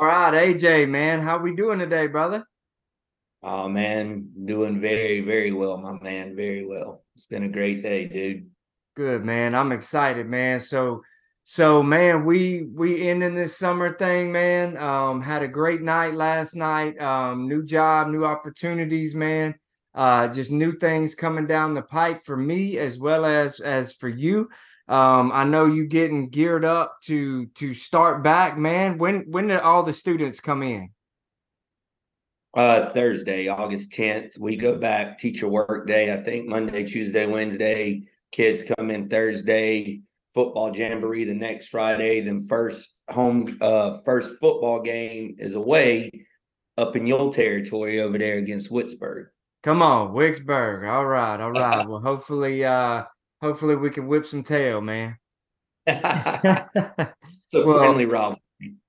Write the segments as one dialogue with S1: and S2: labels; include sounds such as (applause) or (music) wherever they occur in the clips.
S1: All right, AJ, man, how we doing today, brother?
S2: Oh man, doing very, very well, my man. Very well. It's been a great day, dude.
S1: Good, man. I'm excited, man. So, so man, we we ending this summer thing, man. Um, had a great night last night. Um, new job, new opportunities, man. Uh, just new things coming down the pipe for me as well as as for you. Um, I know you getting geared up to to start back, man. When when did all the students come in?
S2: Uh, Thursday, August 10th. We go back teacher work day. I think Monday, Tuesday, Wednesday. Kids come in Thursday. Football jamboree the next Friday. Then first home, uh, first football game is away up in your territory over there against Wicksburg.
S1: Come on, Wicksburg. All right, all right. well, hopefully, uh, hopefully we can whip some tail, man. (laughs)
S2: a well, friendly rivalry.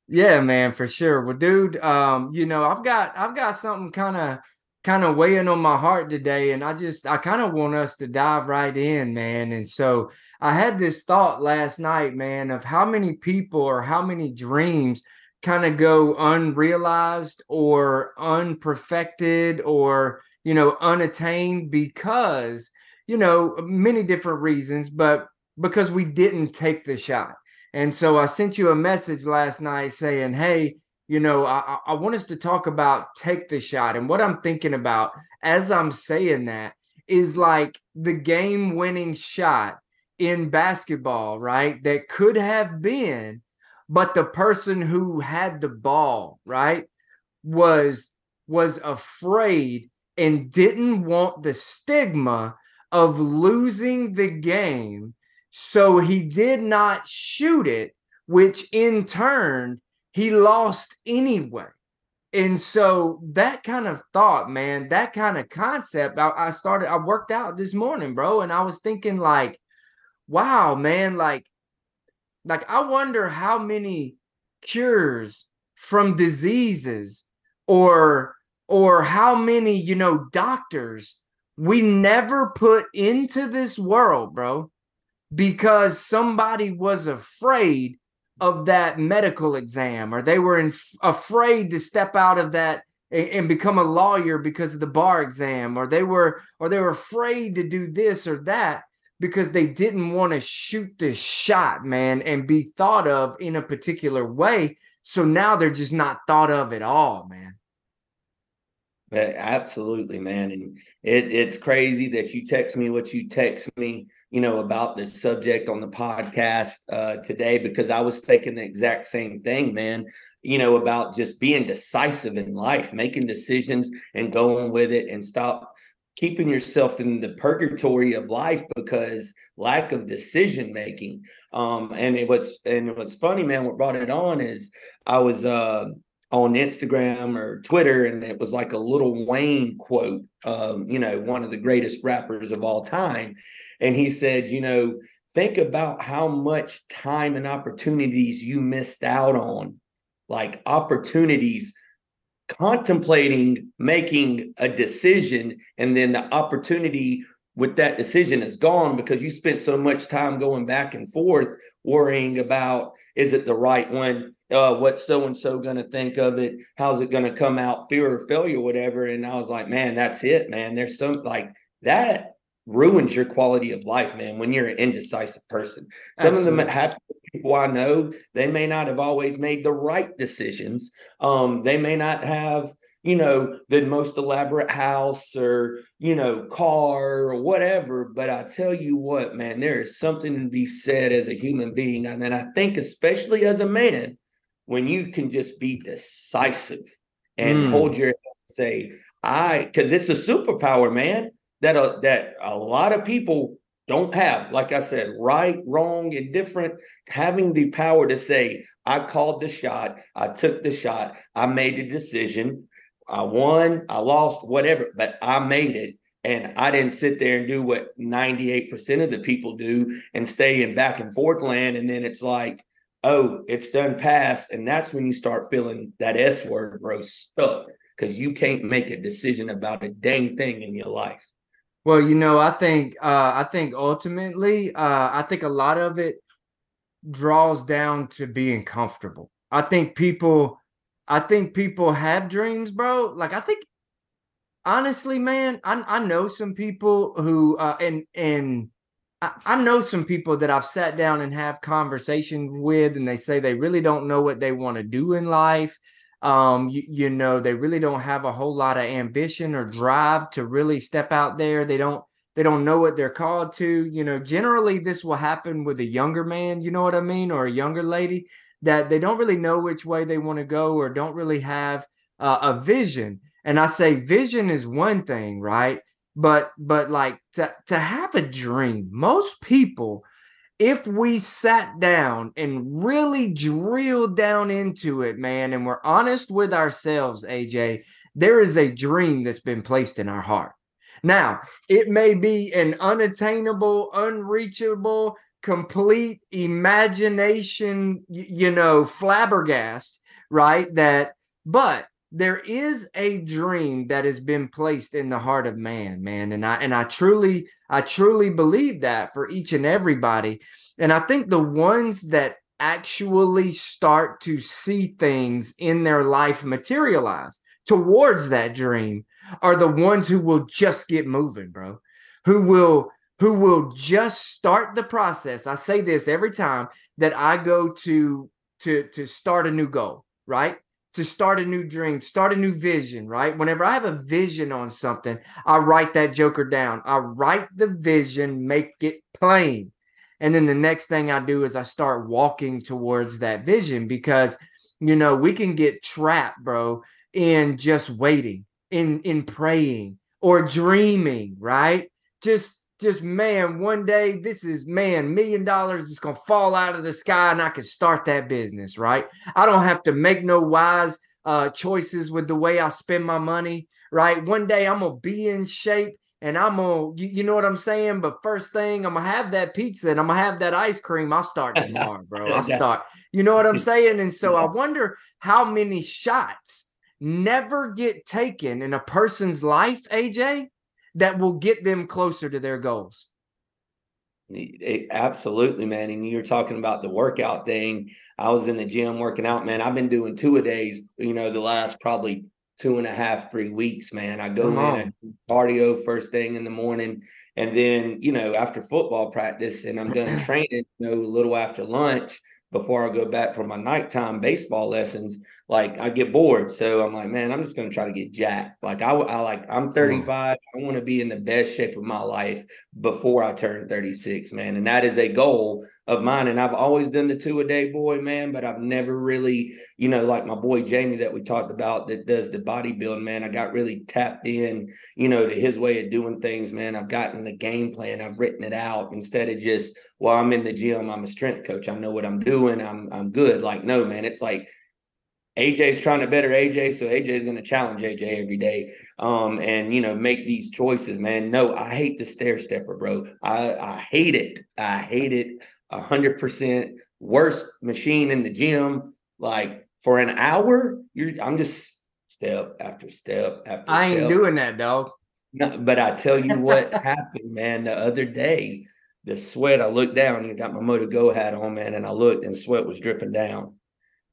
S1: Yeah, man, for sure. Well, dude, um, you know, I've got I've got something kind of kind of weighing on my heart today, and I just I kind of want us to dive right in, man. And so I had this thought last night, man, of how many people or how many dreams kind of go unrealized or unperfected or you know unattained because you know, many different reasons, but because we didn't take the shot. And so I sent you a message last night saying, hey, you know, I, I want us to talk about take the shot. And what I'm thinking about as I'm saying that is like the game winning shot in basketball, right? That could have been, but the person who had the ball, right, was was afraid and didn't want the stigma of losing the game. So he did not shoot it, which in turn he lost anyway. And so that kind of thought, man, that kind of concept, I, I started, I worked out this morning, bro, and I was thinking, like, wow, man, like, like I wonder how many cures from diseases or or how many you know doctors we never put into this world, bro, because somebody was afraid of that medical exam or they were in, afraid to step out of that and, and become a lawyer because of the bar exam or they were or they were afraid to do this or that because they didn't want to shoot the shot, man, and be thought of in a particular way. So now they're just not thought of at all, man.
S2: Absolutely, man. And it, it's crazy that you text me what you text me, you know, about this subject on the podcast uh, today because I was thinking the exact same thing, man. You know, about just being decisive in life, making decisions and going with it and stop keeping yourself in the purgatory of life because lack of decision making. Um, and it was and what's funny, man, what brought it on is I was uh on Instagram or Twitter, and it was like a Lil Wayne quote, um, you know, one of the greatest rappers of all time. And he said, you know, think about how much time and opportunities you missed out on, like opportunities contemplating making a decision, and then the opportunity with that decision is gone because you spent so much time going back and forth worrying about is it the right one uh, what's so and so going to think of it? How's it going to come out? Fear or failure, whatever. And I was like, man, that's it, man. There's some like that ruins your quality of life, man, when you're an indecisive person. Some Absolutely. of them happen people I know, they may not have always made the right decisions. Um, they may not have, you know, the most elaborate house or, you know, car or whatever. But I tell you what, man, there is something to be said as a human being. And then I think, especially as a man, when you can just be decisive and mm. hold your say, I, because it's a superpower, man, that, uh, that a lot of people don't have, like I said, right, wrong, indifferent, having the power to say, I called the shot, I took the shot, I made the decision, I won, I lost, whatever, but I made it. And I didn't sit there and do what 98% of the people do and stay in back and forth land. And then it's like, oh, it's done past. And that's when you start feeling that S word, bro, stuck because you can't make a decision about a dang thing in your life.
S1: Well, you know, I think uh, I think ultimately, uh, I think a lot of it draws down to being comfortable. I think people, I think people have dreams, bro. Like I think, honestly, man, I I know some people who uh, and and I, know some people that I've sat down and have conversations with, and they say they really don't know what they want to do in life. Um you, you know they really don't have a whole lot of ambition or drive to really step out there. They don't they don't know what they're called to. You know generally this will happen with a younger man you know what i mean or a younger lady that they don't really know which way they want to go or don't really have uh, a vision. And i say vision is one thing right but but like to to have a dream most people if we sat down and really drilled down into it, man, and we're honest with ourselves, AJ, there is a dream that's been placed in our heart. Now, it may be an unattainable, unreachable, complete imagination, you know, flabbergast, right? That, but there is a dream that has been placed in the heart of man man and i and i truly i truly believe that for each and everybody. And i think the ones that actually start to see things in their life materialize towards that dream are the ones who will just get moving bro who will who will just start the process. I say this every time that i go to to to start a new goal right to start a new dream, start a new vision, right? Whenever I have a vision on something, I write that joker down. I write the vision, make it plain. And then the next thing I do is I start walking towards that vision because you know, we can get trapped, bro, in just waiting, in in praying or dreaming, right? Just just man, one day this is man, million dollars is gonna fall out of the sky and I can start that business, right? I don't have to make no wise uh choices with the way I spend my money, right? One day I'm gonna be in shape and I'm gonna, you, you know what I'm saying? But first thing, I'm gonna have that pizza and I'm gonna have that ice cream. I'll start tomorrow, bro. I'll (laughs) start. You know what I'm saying? And so I wonder how many shots never get taken in a person's life, AJ, that will get them closer to their goals.
S2: It, absolutely, man. And you're talking about the workout thing. I was in the gym working out, man. I've been doing two a days, you know, the last probably two and a half, three weeks, man. I go in cardio first thing in the morning. And then, you know, after football practice, and I'm going to train you know, a little after lunch before I go back for my nighttime baseball lessons, like I get bored. So I'm like, man, I'm just going to try to get jacked. Like I, I like, I'm 35. I want to be in the best shape of my life before I turn 36, man. And that is a goal of mine. And I've always done the two a day boy, man, but I've never really, you know, like my boy Jamie that we talked about that does the bodybuilding, man. I got really tapped in, you know, to his way of doing things, man. I've gotten the game plan, I've written it out instead of just, well, I'm in the gym, I'm a strength coach, I know what I'm doing, I'm I'm good. Like, no, man, it's like AJ's trying to better AJ, so AJ is going to challenge AJ every day, um, and you know make these choices, man. No, I hate the stair stepper, bro. I I hate it. I hate it a hundred percent. Worst machine in the gym. Like for an hour, you're I'm just step after step after.
S1: I ain't doing that, dog.
S2: No, but I tell you what (laughs) happened, man. The other day, the sweat. I looked down and got my Moto Go hat on, man, and I looked and sweat was dripping down.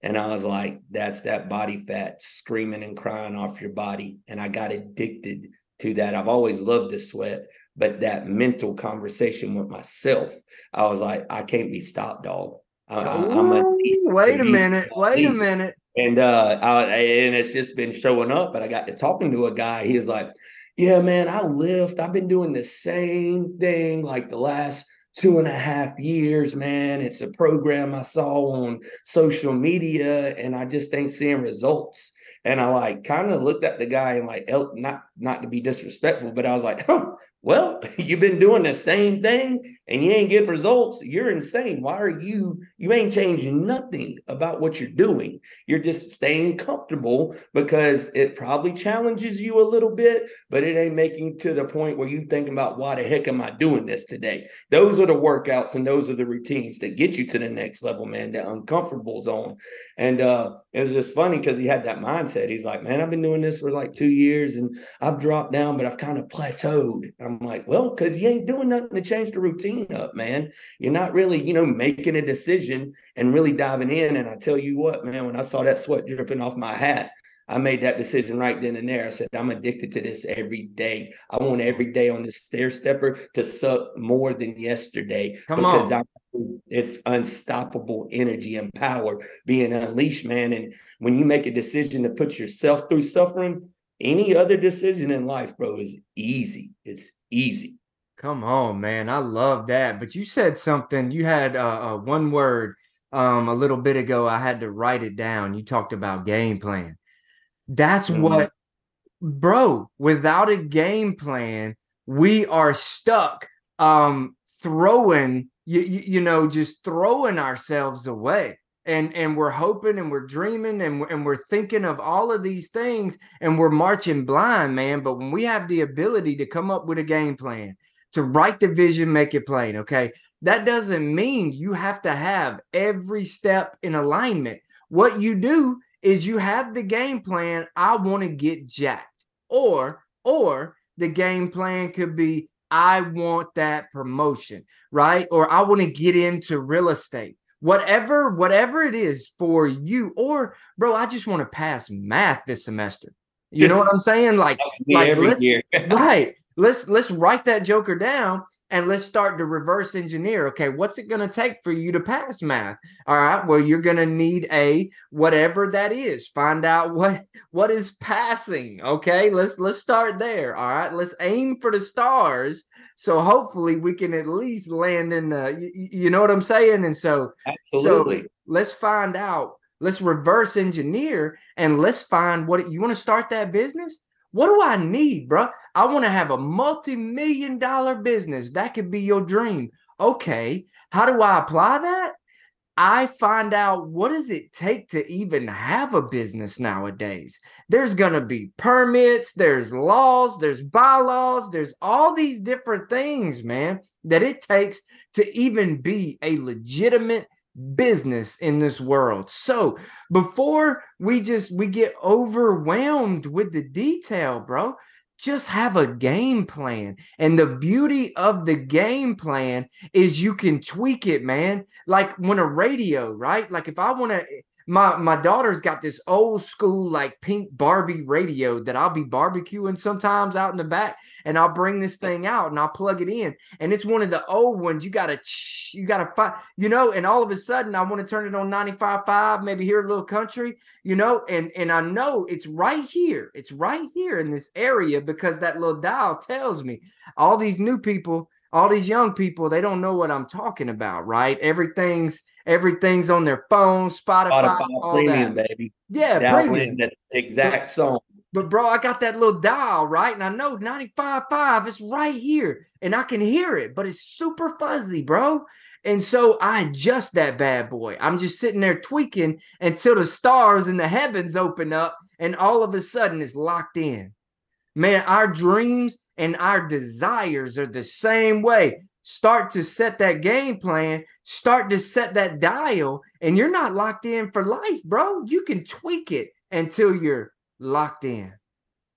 S2: And I was like, that's that body fat screaming and crying off your body. And I got addicted to that. I've always loved the sweat, but that mental conversation with myself, I was like, I can't be stopped, dog. I,
S1: am a wait a minute. Wait a minute.
S2: And uh, I, and it's just been showing up. But I got to talking to a guy. He was like, "Yeah, man, I lift. I've been doing the same thing like the last two and a half years, man. It's a program I saw on social media, and I just ain't seeing results." And I like kind of looked at the guy and like, not not to be disrespectful, but I was like, (laughs) huh, well, (laughs) you've been doing the same thing and you ain't getting results. You're insane. Why are you? You ain't changing nothing about what you're doing. You're just staying comfortable because it probably challenges you a little bit, but it ain't making to the point where you thinking about why the heck am I doing this today? Those are the workouts and those are the routines that get you to the next level, man. That uncomfortable zone. And uh, it was just funny because he had that mindset. He's like, man, I've been doing this for like two years and I've dropped down, but I've kind of plateaued. I'm like, well, because you ain't doing nothing to change the routine up, man. You're not really, you know, making a decision and really diving in. And I tell you what, man, when I saw that sweat dripping off my hat, I made that decision right then and there. I said, I'm addicted to this every day. I want every day on this stair stepper to suck more than yesterday
S1: Come
S2: because
S1: on.
S2: It's unstoppable energy and power being unleashed, man. And when you make a decision to put yourself through suffering, any other decision in life, bro, is easy. It's easy.
S1: Come on, man. I love that. But you said something. You had uh, uh, one word um, a little bit ago. I had to write it down. You talked about game plan. That's
S2: Mhm.
S1: what, bro. Without a game plan, we are stuck um, throwing. You, you, you know, just throwing ourselves away. And, and we're hoping and we're dreaming and we're, and we're thinking of all of these things and we're marching blind, man. But when we have the ability to come up with a game plan, to write the vision, make it plain. Okay. That doesn't mean you have to have every step in alignment. What you do is you have the game plan. I want to get jacked. Or, or the game plan could be I want that promotion, right? Or I want to get into real estate. Whatever, whatever it is for you, or bro, I just want to pass math this semester. You know what I'm saying? Like, like
S2: every year. (laughs)
S1: right let's let's write that joker down and let's start to reverse engineer okay what's it going to take for you to pass math all right well you're going to need a whatever that is find out what what is passing okay let's let's start there all right let's aim for the stars so hopefully we can at least land in the you, you know what i'm saying and so
S2: Absolutely.
S1: so let's find out. Let's reverse engineer and let's find what you want to start that business. What do I need, bro? I want to have a multi-million dollar business. That could be your dream. Okay, how do I apply that? I find out what does it take to even have a business nowadays. There's going to be permits, there's laws, there's bylaws, there's all these different things, man, that it takes to even be a legitimate business in this world. So, before we just we get overwhelmed with the detail, bro, just have a game plan. And the beauty of the game plan is you can tweak it, man. Like when a radio, right? Like if I want to my my daughter's got this old school like pink Barbie radio that I'll be barbecuing sometimes out in the back and I'll bring this thing out and I'll plug it in and it's one of the old ones. You got to you got to find you know and all of a sudden I want to turn it on 95.5 maybe hear a little country you know and and I know it's right here it's right here in this area because that little dial tells me all these new people all these young people they don't know what I'm talking about right? Everything's everything's on their phone Spotify,
S2: Spotify
S1: all
S2: premium,
S1: that
S2: baby.
S1: yeah
S2: Download
S1: premium.
S2: that exact song.
S1: But bro, I got that little dial, right? And I know 95.5, is right here. And I can hear it, but it's super fuzzy, bro. And so I adjust that bad boy. I'm just sitting there tweaking until the stars in the heavens open up and all of a sudden it's locked in. Man, our dreams and our desires are the same way. Start to set that game plan, start to set that dial, and you're not locked in for life, bro. You can tweak it until you're locked in.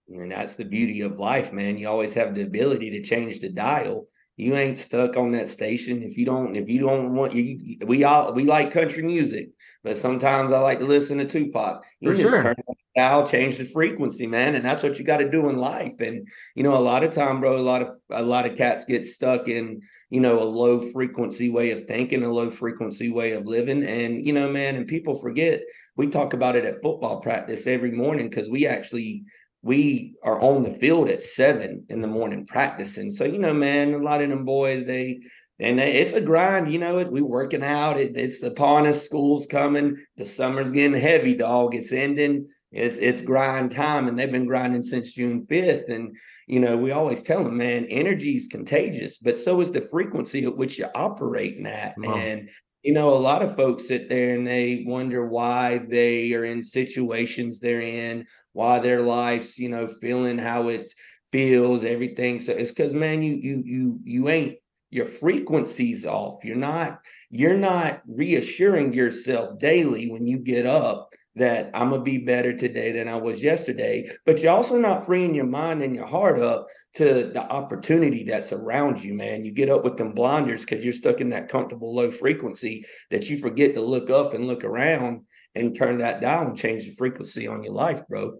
S2: And that's the beauty of life, man. You always have the ability to change the dial. You ain't stuck on that station. If you don't, if you don't want you, we all we like country music, but sometimes I like to listen to Tupac. You
S1: For
S2: just
S1: sure.
S2: turn on dial, change the frequency, man. And that's what you got to do in life. And, you know, a lot of time, bro, a lot of, a lot of cats get stuck in, you know, a low frequency way of thinking, a low frequency way of living. And, you know, man, and people forget, we talk about it at football practice every morning because we actually, we are on the field at seven in the morning practicing. So, you know, man, a lot of them boys, they, and it's a grind, you know. It we working out. It, it's upon us. School's coming. The summer's getting heavy, dog. It's ending it's it's grind time, and they've been grinding since June fifth. And you know, we always tell them, man, energy is contagious, but so is the frequency at which you're operating at. Wow. And you know, a lot of folks sit there and they wonder why they are in situations they're in, why their life's, you know, feeling how it feels, everything. So it's because, man, you you you you ain't your frequency's off. You're not you're not reassuring yourself daily when you get up that I'm gonna be better today than I was yesterday. But you're also not freeing your mind and your heart up to the opportunity that's around you, man. You get up with them blinders because you're stuck in that comfortable low frequency that you forget to look up and look around and turn that down and change the frequency on your life, bro.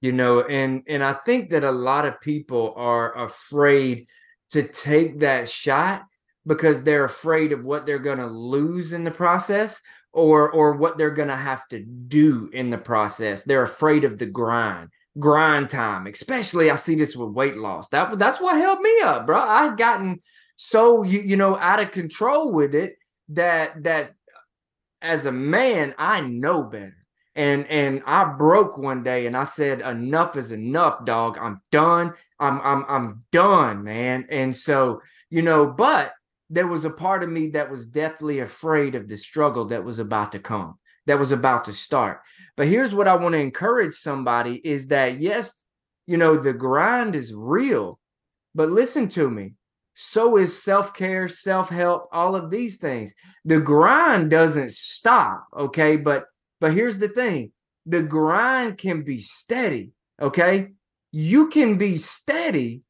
S1: You know, and and I think that a lot of people are afraid to take that shot because they're afraid of what they're going to lose in the process or or what they're going to have to do in the process. They're afraid of the grind, grind time. Especially I see this with weight loss. That that's what held me up, bro. I'd gotten so you you know out of control with it that that as a man I know better. And and I broke one day and I said enough is enough, dog. I'm done. I'm I'm I'm done, man. And so, you know, but there was a part of me that was deathly afraid of the struggle that was about to come, that was about to start. But here's what I want to encourage somebody is that, yes, you know, the grind is real, but listen to me. So is self care, self help, all of these things. The grind doesn't stop, okay? But but here's the thing the grind can be steady, okay? You can be steady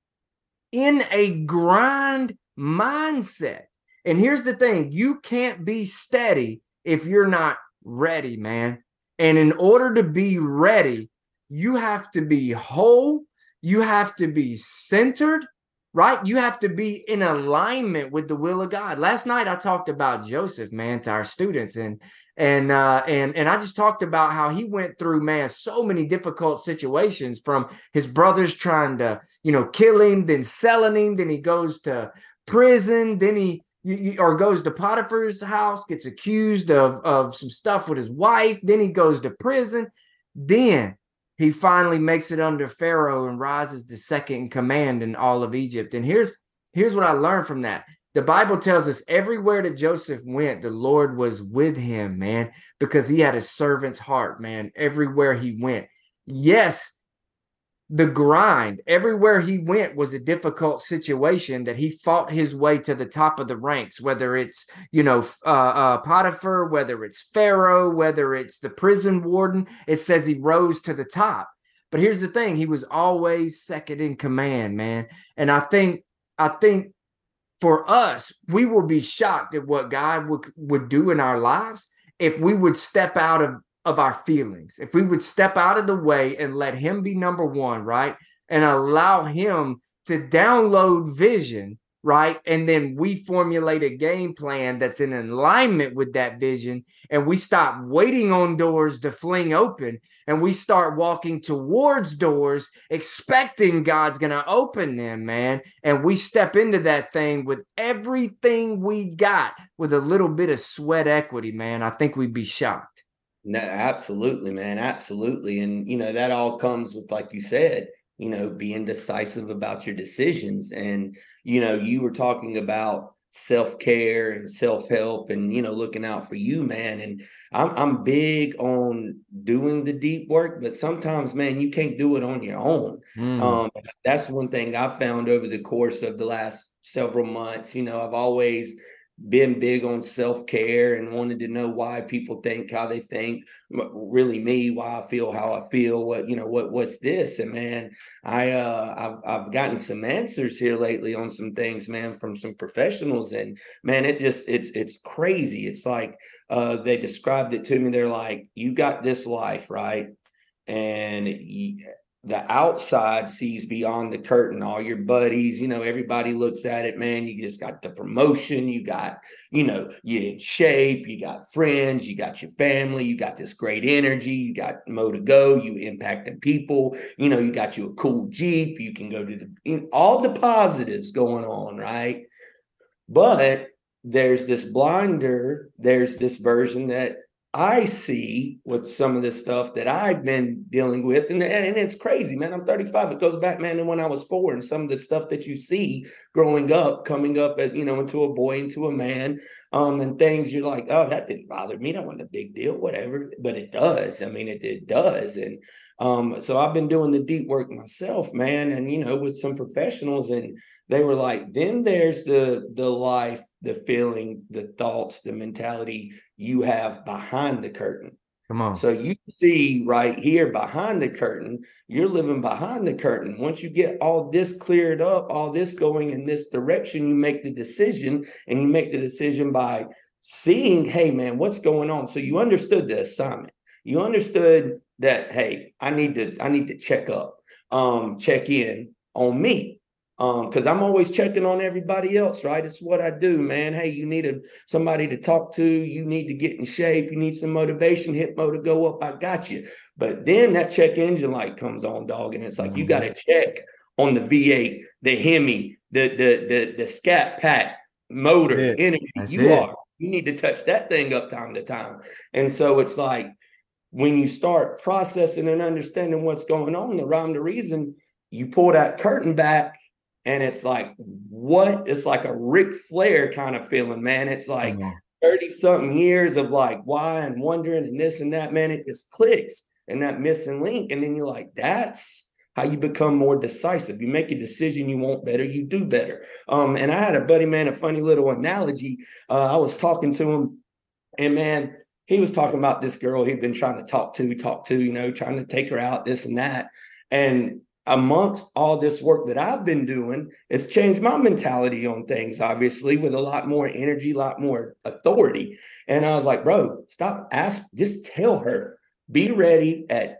S1: in a grind mindset. And here's the thing you can't be steady if you're not ready, man. And in order to be ready, you have to be whole, you have to be centered, right? You have to be in alignment with the will of God. Last night I talked about Joseph, man, to our students and and uh and and I just talked about how he went through man so many difficult situations from his brothers trying to, you know, kill him, then selling him, then he goes to prison. Then he or goes to Potiphar's house, gets accused of of some stuff with his wife. Then he goes to prison. Then he finally makes it under Pharaoh and rises to second in command in all of Egypt. And here's here's what I learned from that. The Bible tells us everywhere that Joseph went, the Lord was with him, man, because he had a servant's heart, man, everywhere he went. Yes, the grind. Everywhere he went was a difficult situation that he fought his way to the top of the ranks whether it's you know uh, uh, potiphar whether it's pharaoh whether it's the prison warden. It says he rose to the top. But here's the thing he was always second in command man. And i think i think for us we will be shocked at what god would would do in our lives if we would step out of of our feelings, if we would step out of the way and let Him be number one, right? And allow Him to download vision, right? And then we formulate a game plan that's in alignment with that vision. And we stop waiting on doors to fling open and we start walking towards doors, expecting God's going to open them, man. And we step into that thing with everything we got with a little bit of sweat equity, man. I think we'd be shocked.
S2: No, absolutely, man. Absolutely. And, you know, that all comes with, like you said, you know, being decisive about your decisions. And, you know, you were talking about self care and self help and, you know, looking out for you, man. And I'm, I'm big on doing the deep work, but sometimes, man, you can't do it on your own. Mm. Um, that's one thing I found over the course of the last several months. You know, I've always, been big on self-care and wanted to know why people think how they think really me why i feel how i feel what you know what what's this? And man i uh i've, I've gotten some answers here lately on some things man from some professionals. And man it just it's it's crazy. It's like uh they described it to me. They're like you got this life right? And the outside sees beyond the curtain. All your buddies you know everybody looks at it man. You just got the promotion. You got you know you're in shape. You got friends. You got your family. You got this great energy. You got mo to go. You impacting people. You know you got you a cool jeep. You can go to the all the positives going on right? But there's this blinder. There's this version that I see with some of the stuff that I've been dealing with, and, and it's crazy, man. I'm 35. It goes back, man, to when I was four, and some of the stuff that you see growing up, coming up as you know, into a boy, into a man, um, and things you're like, oh, that didn't bother me. That wasn't a big deal, whatever. But it does. I mean, it it does, and um, so I've been doing the deep work myself, man, and you know, with some professionals, and they were like, then there's the the life the feeling, the thoughts, the mentality you have behind the curtain.
S1: Come on.
S2: So you see right here behind the curtain, you're living behind the curtain. Once you get all this cleared up, all this going in this direction, you make the decision and you make the decision by seeing, hey man, what's going on? So you understood the assignment. You understood that, hey, I need to, I need to check up, um, check in on me because um, I'm always checking on everybody else, right? It's what I do, man. Hey, you need a somebody to talk to. You need to get in shape. You need some motivation. Hit to go up. I got you. But then that check engine light comes on, dog, and it's like you got to mm-hmm. check on the V8, the Hemi, the the the the Scat Pack motor energy. That's you it. are. You need to touch that thing up time to time. And so it's like when you start processing and understanding what's going on, the rhyme, the reason, you pull that curtain back and it's like, what? It's like a Ric Flair kind of feeling, man. It's like 30 something years of like why and wondering and this and that, man. It just clicks and that missing link. And then you're like, that's how you become more decisive. You make a decision you want better, you do better. Um, and I had a buddy, man, a funny little analogy. Uh, I was talking to him, and man, he was talking about this girl he'd been trying to talk to, talk to, you know, trying to take her out, this and that. And amongst all this work that I've been doing, it's changed my mentality on things, obviously, with a lot more energy, a lot more authority. And I was like, bro, stop, ask, just tell her, be ready at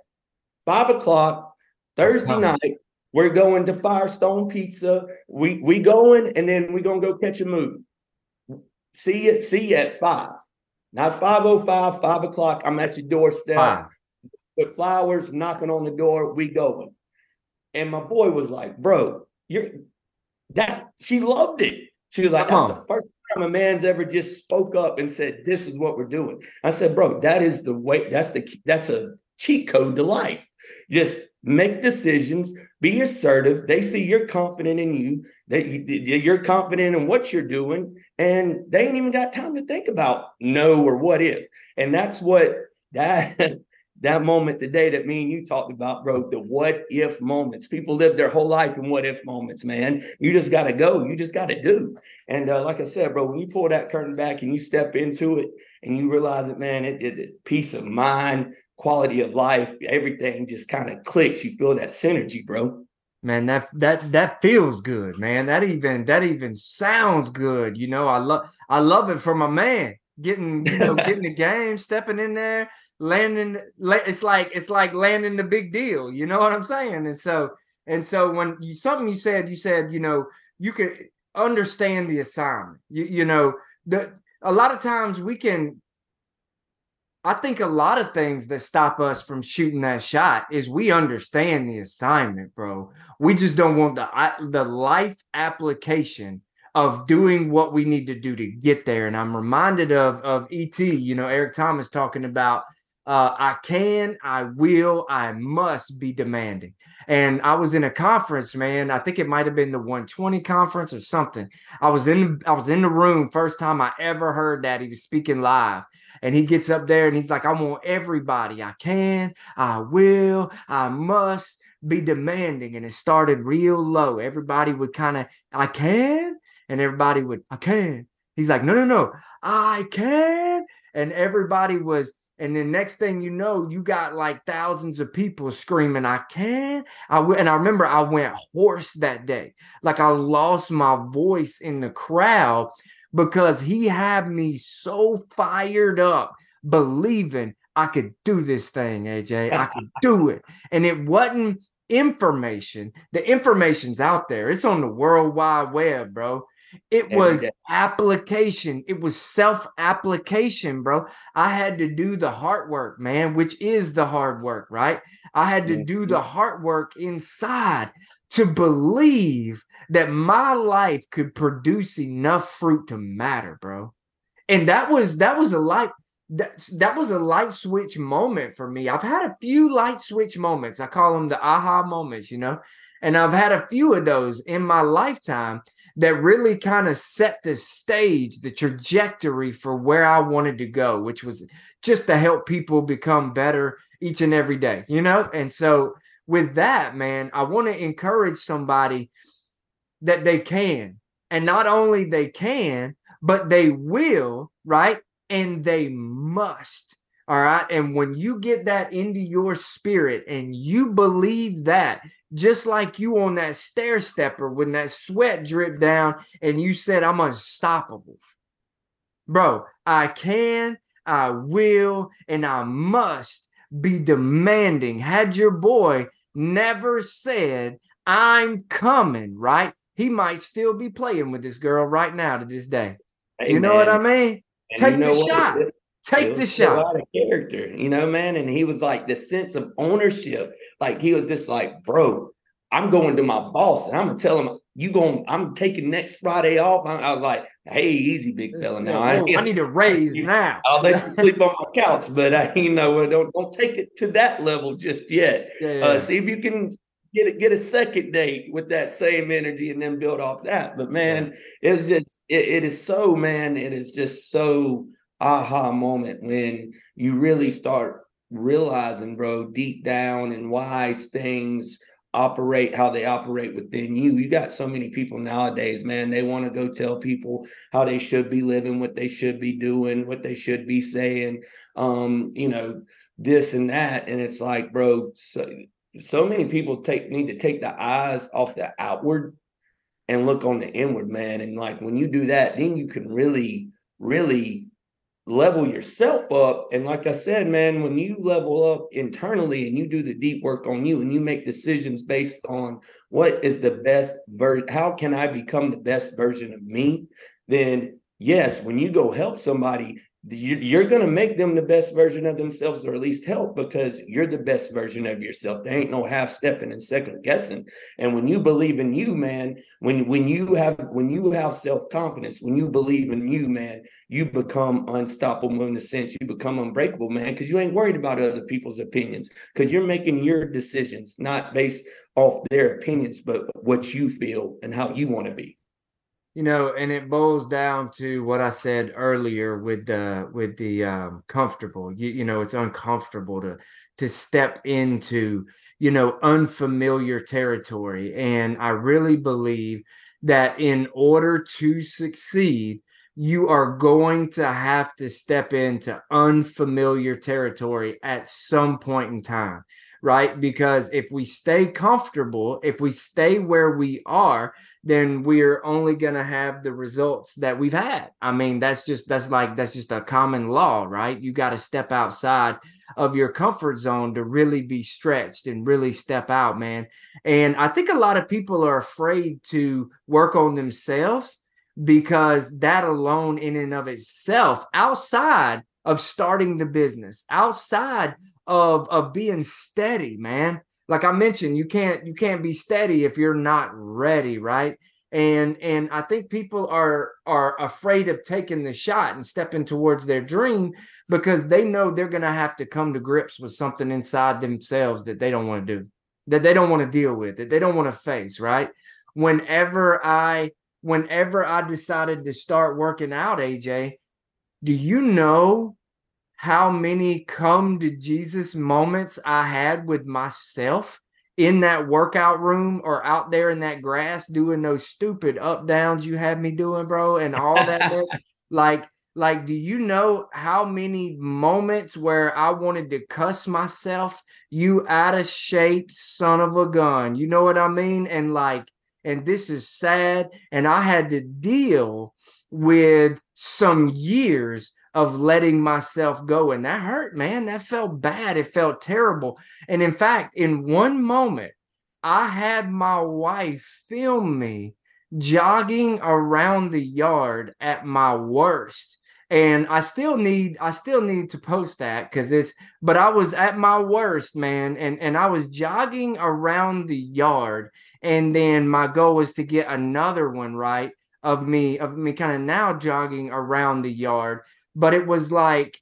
S2: five o'clock Thursday uh-huh. night. We're going to Firestone Pizza. We we going, and then we're gonna go catch a movie. See you, see you at five. Not 505, five o'clock. I'm at your doorstep. Five. With flowers knocking on the door. We going. And my boy was like, bro, you're that she loved it. She was like, that's uh-huh. the first time a man's ever just spoke up and said, This is what we're doing. I said, bro, that is the way, that's the that's a cheat code to life. Just make decisions, be assertive. They see you're confident in you, that you're confident in what you're doing, and they ain't even got time to think about no or what if. And that's what (laughs) that that moment today that me and you talked about, bro, the what if moments. People live their whole life in what if moments, man. You just got to go. You just got to do. And uh, like I said, bro, when you pull that curtain back and you step into it and you realize that, man, it, it peace of mind, quality of life, everything just kind of clicks. You feel that synergy, bro.
S1: Man, that that that feels good, man. That even that even sounds good. You know, I love I love it for my man getting you know (laughs) getting the game, stepping in there landing it's like it's like landing the big deal you know what i'm saying? And so and so when you something you said you said you know you can understand the assignment you, you know the a lot of times we can i think a lot of things that stop us from shooting that shot is we understand the assignment bro. We just don't want the the life application of doing what we need to do to get there. And i'm reminded of of et you know eric thomas talking about uh, I can, I will, I must be demanding. And I was in a conference, man. I think it might have been the 120 conference or something. I was in, I was in the room first time I ever heard that he was speaking live. And he gets up there and he's like, I want everybody. I can, I will, I must be demanding. And it started real low. Everybody would kind of, I can, and everybody would, I can. He's like, no, no, no, I can. And everybody was and then next thing you know, you got like thousands of people screaming, I can. I w-. and I remember I went hoarse that day. Like I lost my voice in the crowd because he had me so fired up, believing I could do this thing, AJ. I could (laughs) do it. And it wasn't information. The information's out there. It's on the World Wide Web, bro. It Every was day. application. It was self application, bro. I had to do the hard work, man, which is the hard work, right? I had to do the mm-hmm. hard work inside to believe that my life could produce enough fruit to matter, bro. And that was that was a light that, that was a light switch moment for me. I've had a few light switch moments. I call them the aha moments, you know. And I've had a few of those in my lifetime that really kind of set the stage, the trajectory for where I wanted to go, which was just to help people become better each and every day, you know? And so with that, man, I want to encourage somebody that they can. And not only they can, but they will, right? And they must. All right. And when you get that into your spirit and you believe that, just like you on that stair stepper when that sweat dripped down and you said, I'm unstoppable. Bro, I can, I will, and I must be demanding. Had your boy never said, I'm coming, right? He might still be playing with this girl right now to this day. You know what I mean? And Take you know the what? shot. Take the shot. A lot
S2: of character, you know, man. And he was like the sense of ownership. Like he was just like, bro, I'm going to my boss and I'm gonna tell him you going. I'm taking next Friday off. I, I was like, hey, easy, big fella. Now
S1: I, I, need a (laughs) raise now.
S2: I'll let you sleep on my (laughs) couch, but I, you know, don't don't take it to that level just yet. Yeah, yeah. Uh, see if you can get a, get a second date with that same energy and then build off that. But man, yeah. it's just it, it is so man. It is just so aha moment when you really start realizing, bro, deep down and wise things operate how they operate within you. You got so many people nowadays, man, they want to go tell people how they should be living, what they should be doing, what they should be saying, um, you know, this and that. And it's like, bro, so, so many people take need to take the eyes off the outward and look on the inward, man. And like when you do that, then you can really, really level yourself up. And like I said, man, when you level up internally and you do the deep work on you and you make decisions based on what is the best version, how can I become the best version of me? Then yes, when you go help somebody, you're going to make them the best version of themselves or at least help because you're the best version of yourself. There ain't no half stepping and second guessing. And when you believe in you man when when you have when you have self-confidence when you believe in you man you become unstoppable in the sense you become unbreakable man because you ain't worried about other people's opinions because you're making your decisions not based off their opinions but what you feel and how you want to be
S1: you know and it boils down to what i said earlier with the with the um comfortable. You, you know it's uncomfortable to to step into you know unfamiliar territory. And i really believe that in order to succeed you are going to have to step into unfamiliar territory at some point in time right? Because if we stay comfortable if we stay where we are then we're only going to have the results that we've had. I mean, that's just that's like that's just a common law, right? You got to step outside of your comfort zone to really be stretched and really step out, man. And I think a lot of people are afraid to work on themselves because that alone in and of itself outside of starting the business, outside of of being steady, man like I mentioned, you can't you can't be steady if you're not ready, right? And and I think people are are afraid of taking the shot and stepping towards their dream because they know they're going to have to come to grips with something inside themselves that they don't want to do, that they don't want to deal with, that they don't want to face, right? Whenever I whenever I decided to start working out, AJ, do you know how many come to Jesus moments I had with myself in that workout room or out there in that grass doing those stupid up downs you had me doing, bro, and all that. (laughs) like, like, do you know how many moments where I wanted to cuss myself, you out of shape son of a gun? You know what I mean? And like, and this is sad. And I had to deal with some years of letting myself go. And that hurt, man. That felt bad. It felt terrible. And in fact, in one moment, I had my wife film me jogging around the yard at my worst and i still need i still need to post that because it's but i was at my worst man and and i was jogging around the yard and then my goal was to get another one right of me of me kind of now jogging around the yard but it was like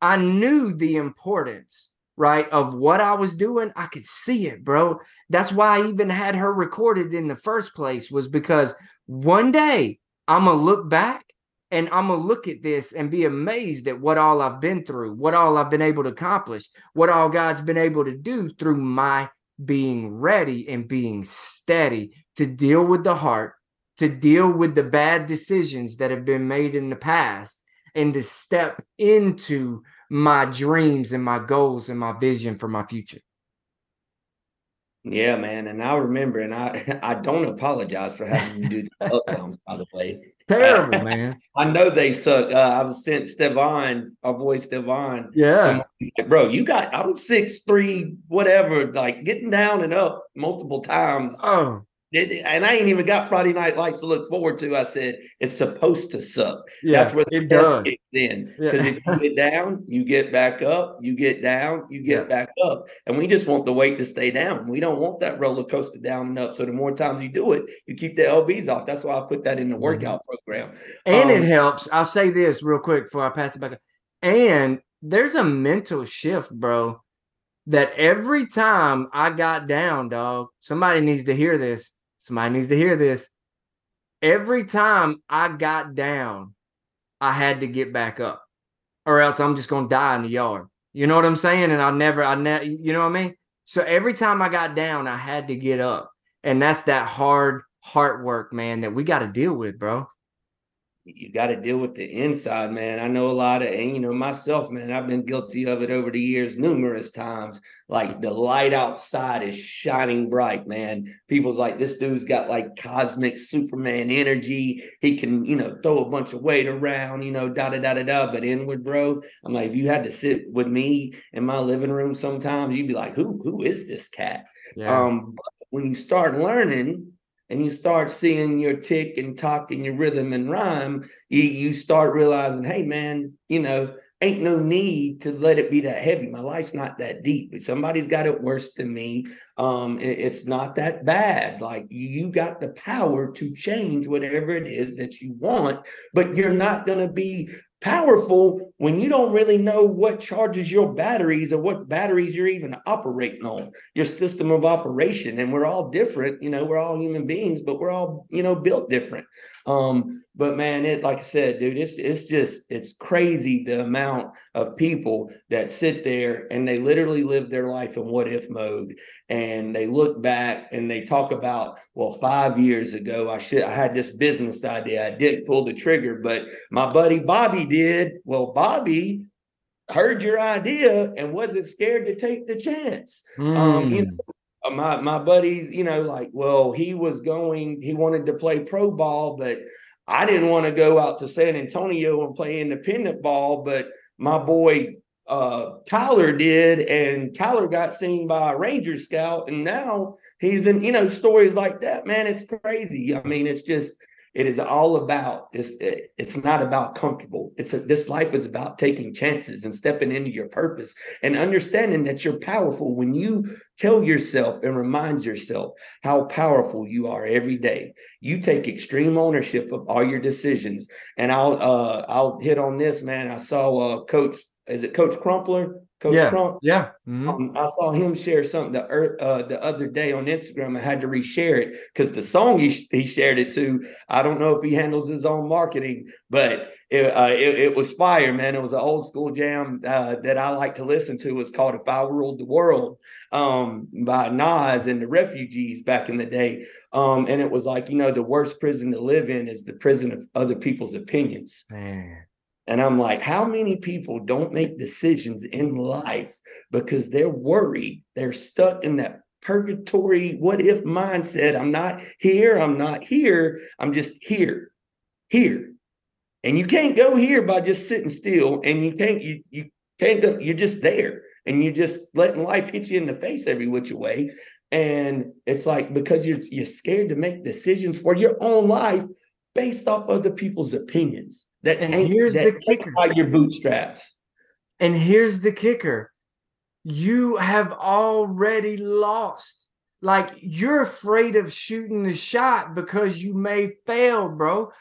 S1: i knew the importance right of what i was doing. I could see it bro. That's why i even had her recorded in the first place was because one day i'm gonna look back and i'm gonna look at this and be amazed at what all i've been through what all i've been able to accomplish what all god's been able to do through my being ready and being steady to deal with the heart to deal with the bad decisions that have been made in the past and to step into my dreams and my goals and my vision for my future.
S2: Yeah, man. And I remember, and I (laughs) I don't apologize for having you do (laughs) the updowns, by the way.
S1: Terrible, (laughs) man.
S2: I know they suck. Uh, I've sent Stevan, our boy Stevan.
S1: Yeah.
S2: Like, Bro, you got I'm six three, whatever, like getting down and up multiple times.
S1: Oh,
S2: it, and I ain't even got Friday Night Lights to look forward to. I said it's supposed to suck.
S1: yeah.
S2: That's where the
S1: it
S2: test
S1: does.
S2: kicks in.
S1: Yeah.
S2: Because if you get down, you get back up. You get down, you get
S1: Yeah.
S2: back up. And we just want the weight to stay down. We don't want that roller coaster down and up. So the more times you do it, you keep the lbs off. That's why I put that in the
S1: Mhm.
S2: workout program.
S1: And it
S2: Um,
S1: helps. I'll say this real quick before I pass it back. And there's a mental shift, bro, that every time I got down, dog, somebody needs to hear this. Somebody needs to hear this. Every time I got down, I had to get back up, or else I'm just gonna die in the yard. You know what I'm saying? And I never, I never, you know what I mean? So every time I got down, I had to get up, and that's that hard heart work, man, that we got to deal with, bro.
S2: You got to deal with the inside, man. I know a lot of, and you know, myself, man, I've been guilty of it over the years numerous times. Like the light outside is shining bright, man. People's like, this dude's got like cosmic Superman energy. He can, you know, throw a bunch of weight around, you know, da da da da da. But inward, bro, I'm like, if you had to sit with me in my living room sometimes, you'd be like, who, who is this cat?
S1: Yeah.
S2: Um, but when you start learning and you start seeing your tick and talk and your rhythm and rhyme, you, you start realizing, hey man, you know, ain't no need to let it be that heavy. My life's not that deep. But somebody's got it worse than me. Um, it- it's not that bad. Like you got the power to change whatever it is that you want, but you're not gonna be powerful when you don't really know what charges your batteries or what batteries you're even operating on. Your system of operation. And we're all different you know we're all human beings but we're all you know built different um but man it like i said dude it's it's just it's crazy the amount of people that sit there and they literally live their life in what if mode. And they look back and they talk about well 5 years ago I should I had this business idea I didn't pull the trigger but my buddy Bobby did. Well Bobby heard your idea and wasn't scared to take the chance. Um, you
S1: Mm.
S2: know, my my buddies, you know, like, well, he was going, he wanted to play pro ball, but I didn't want to go out to San Antonio and play independent ball, but my boy uh Tyler did, and Tyler got seen by a Ranger scout, and now he's in, you know, stories like that, man. It's crazy. I mean, it's just it is all about it's it- it's not about comfortable. It's a, this life is about taking chances and stepping into your purpose and understanding that you're powerful when you tell yourself and remind yourself how powerful you are every day. You take extreme ownership of all your decisions. And I'll uh I'll hit on this, man. I saw uh coach is it Coach Crumpler? Coach
S1: Yeah.
S2: Crump.
S1: Yeah. mhm.
S2: Um, I saw him share something the uh, the other day on Instagram. I had to reshare it because the song he, he shared it to. I don't know if he handles his own marketing, but it, uh, it, it was fire, man. It was an old school jam uh, that I like to listen to. It's called "If I Ruled the World" um, by Nas and the Refugees back in the day. Um, and it was like, you know, the worst prison to live in is the prison of other people's opinions.
S1: Man.
S2: And I'm like, how many people don't make decisions in life because they're worried? They're stuck in that purgatory, what if mindset. I'm not here. I'm not here. I'm just here, here. And you can't go here by just sitting still and you can't you you can't go, you're just there and you're just letting life hit you in the face every which way. And it's like because you're you're scared to make decisions for your own life based off other people's opinions. That
S1: and here's
S2: that
S1: the kicker
S2: by your bootstraps.
S1: And here's the kicker. You have already lost. Like you're afraid of shooting the shot because you may fail, bro.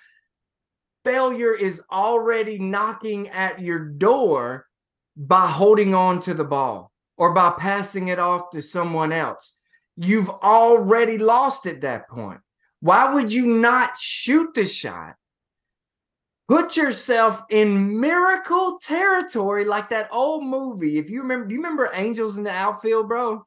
S1: Failure is already knocking at your door by holding on to the ball or by passing it off to someone else. You've already lost at that point. Why would you not shoot the shot? Put yourself in miracle territory like that old movie. If you remember, do you remember Angels in the Outfield, bro?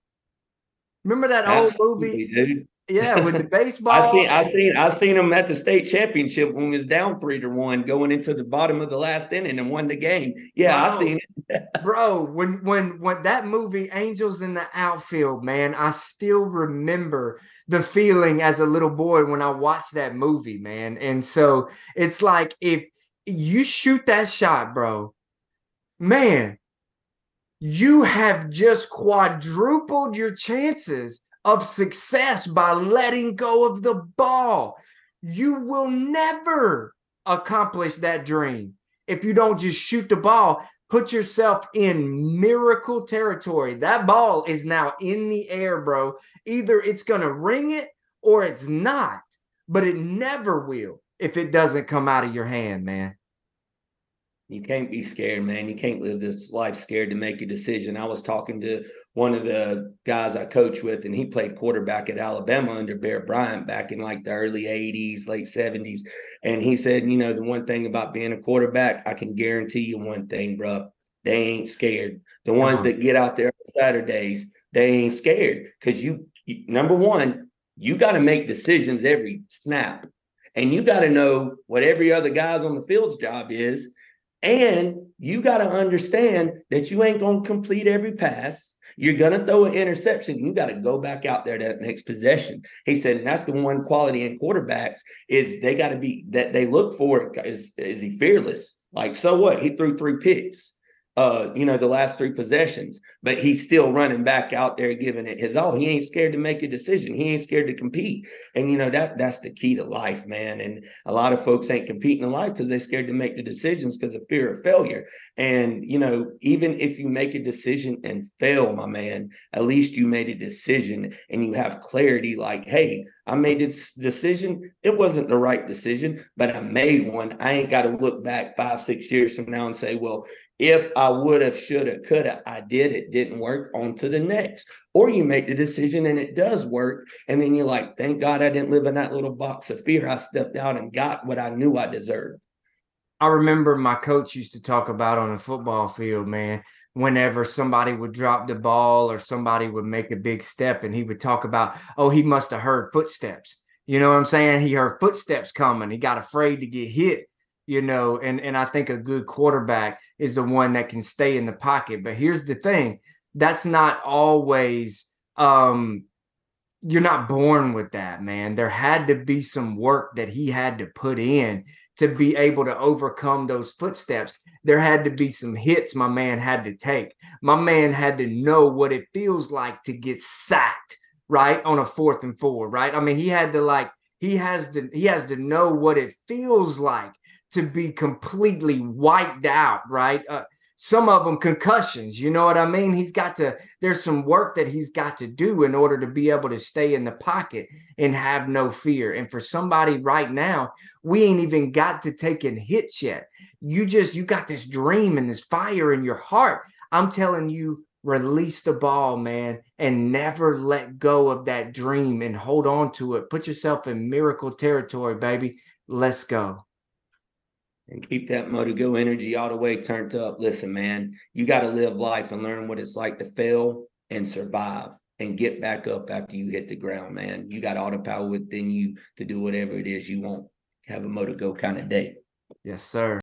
S1: Remember that Absolutely, old movie? Dude. Yeah, with the (laughs) baseball.
S2: I seen I seen I seen him at the state championship when he was down three to one going into the bottom of the last inning and won the game. Yeah, bro, I seen it. (laughs)
S1: bro, when when when that movie Angels in the Outfield, man, I still remember the feeling as a little boy when I watched that movie, man. And so it's like if you shoot that shot, bro, man, you have just quadrupled your chances of success by letting go of the ball. You will never accomplish that dream if you don't just shoot the ball. Put yourself in miracle territory. That ball is now in the air, bro. Either it's going to ring it or it's not, but it never will if it doesn't come out of your hand, man.
S2: You can't be scared, man. You can't live this life scared to make a decision. I was talking to one of the guys I coach with, and he played quarterback at Alabama under Bear Bryant back in like the early 80s, late 70s. And he said, you know, the one thing about being a quarterback, I can guarantee you one thing, bro. They ain't scared. The ones uh-huh. that get out there on Saturdays, they ain't scared. Because you, number one, you got to make decisions every snap. And you got to know what every other guy's on the field's job is and you got to understand that you ain't going to complete every pass. You're going to throw an interception. You got to go back out there that next possession. He said, and that's the one quality in quarterbacks is they got to be that they look for is is he fearless? Like, so what? He threw three picks uh, you know, the last three possessions, but he's still running back out there giving it his all. He ain't scared to make a decision. He ain't scared to compete. And you know, that that's the key to life, man. And a lot of folks ain't competing in life because they're scared to make the decisions because of fear of failure. And you know, even if you make a decision and fail, my man, at least you made a decision and you have clarity like, hey, I made this decision. It wasn't the right decision, but I made one. I ain't got to look back five, six years from now and say, well, if I would have, should have, could have, I did, it didn't work, on to the next. Or you make the decision and it does work. And then you're like, thank God I didn't live in that little box of fear. I stepped out and got what I knew I deserved.
S1: I remember my coach used to talk about on a football field, man, whenever somebody would drop the ball or somebody would make a big step and he would talk about, oh, he must have heard footsteps. You know what I'm saying? He heard footsteps coming. He got afraid to get hit you know, and and I think a good quarterback is the one that can stay in the pocket. But here's the thing, that's not always um you're not born with that, man. There had to be some work that he had to put in to be able to overcome those footsteps. There had to be some hits my man had to take. My man had to know what it feels like to get sacked, right? On a fourth and four, right? I mean, he had to like he has to he has to know what it feels like to be completely wiped out, right? Uh, some of them concussions, you know what I mean? He's got to, there's some work that he's got to do in order to be able to stay in the pocket and have no fear. And for somebody right now, we ain't even got to taking hits yet. You just, you got this dream and this fire in your heart. I'm telling you, release the ball, man, and never let go of that dream and hold on to it. Put yourself in miracle territory, baby. Let's go
S2: and keep that motor go energy all the way turned up. Listen, man, you got to live life and learn what it's like to fail and survive and get back up after you hit the ground, man. You got all the power within you to do whatever it is you want. Have a motor go kind of day.
S1: Yes, sir.